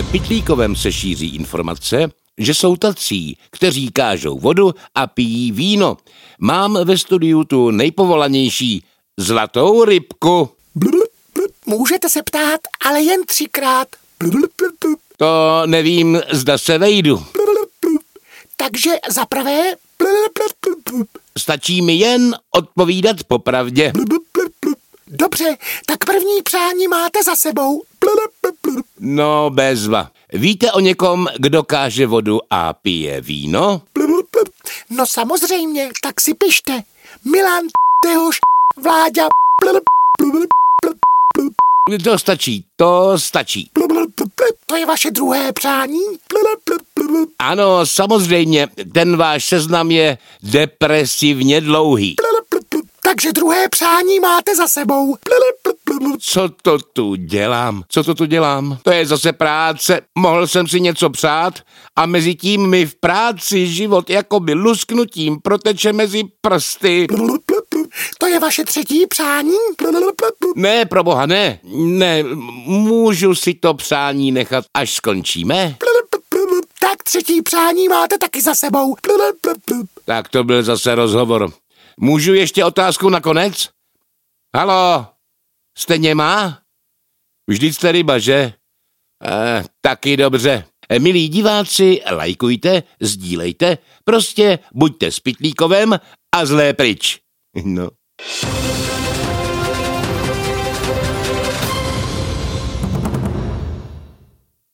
Pitlíkovem se šíří informace, že jsou tací, kteří kážou vodu a pijí víno. Mám ve studiu tu nejpovolanější zlatou rybku. Můžete se ptát, ale jen třikrát. To nevím, zda se vejdu. Takže za prvé... Stačí mi jen odpovídat popravdě. Dobře, tak první přání máte za sebou. No, bezva. Víte o někom, kdo káže vodu a pije víno? No samozřejmě, tak si pište. Milan Tehoš Vláďa To stačí, to stačí. To je vaše druhé přání? Ano, samozřejmě, ten váš seznam je depresivně dlouhý. Takže druhé přání máte za sebou. Co to tu dělám? Co to tu dělám? To je zase práce. Mohl jsem si něco přát a mezi tím mi v práci život jakoby lusknutím proteče mezi prsty. To je vaše třetí přání? Ne, pro boha, ne. Ne, můžu si to přání nechat, až skončíme? Tak třetí přání máte taky za sebou. Tak to byl zase rozhovor. Můžu ještě otázku nakonec? Halo, jste má? Vždyť jste ryba, že? Eh, taky dobře. Eh, milí diváci, lajkujte, sdílejte, prostě buďte s Pitlíkovem a zlé pryč. No.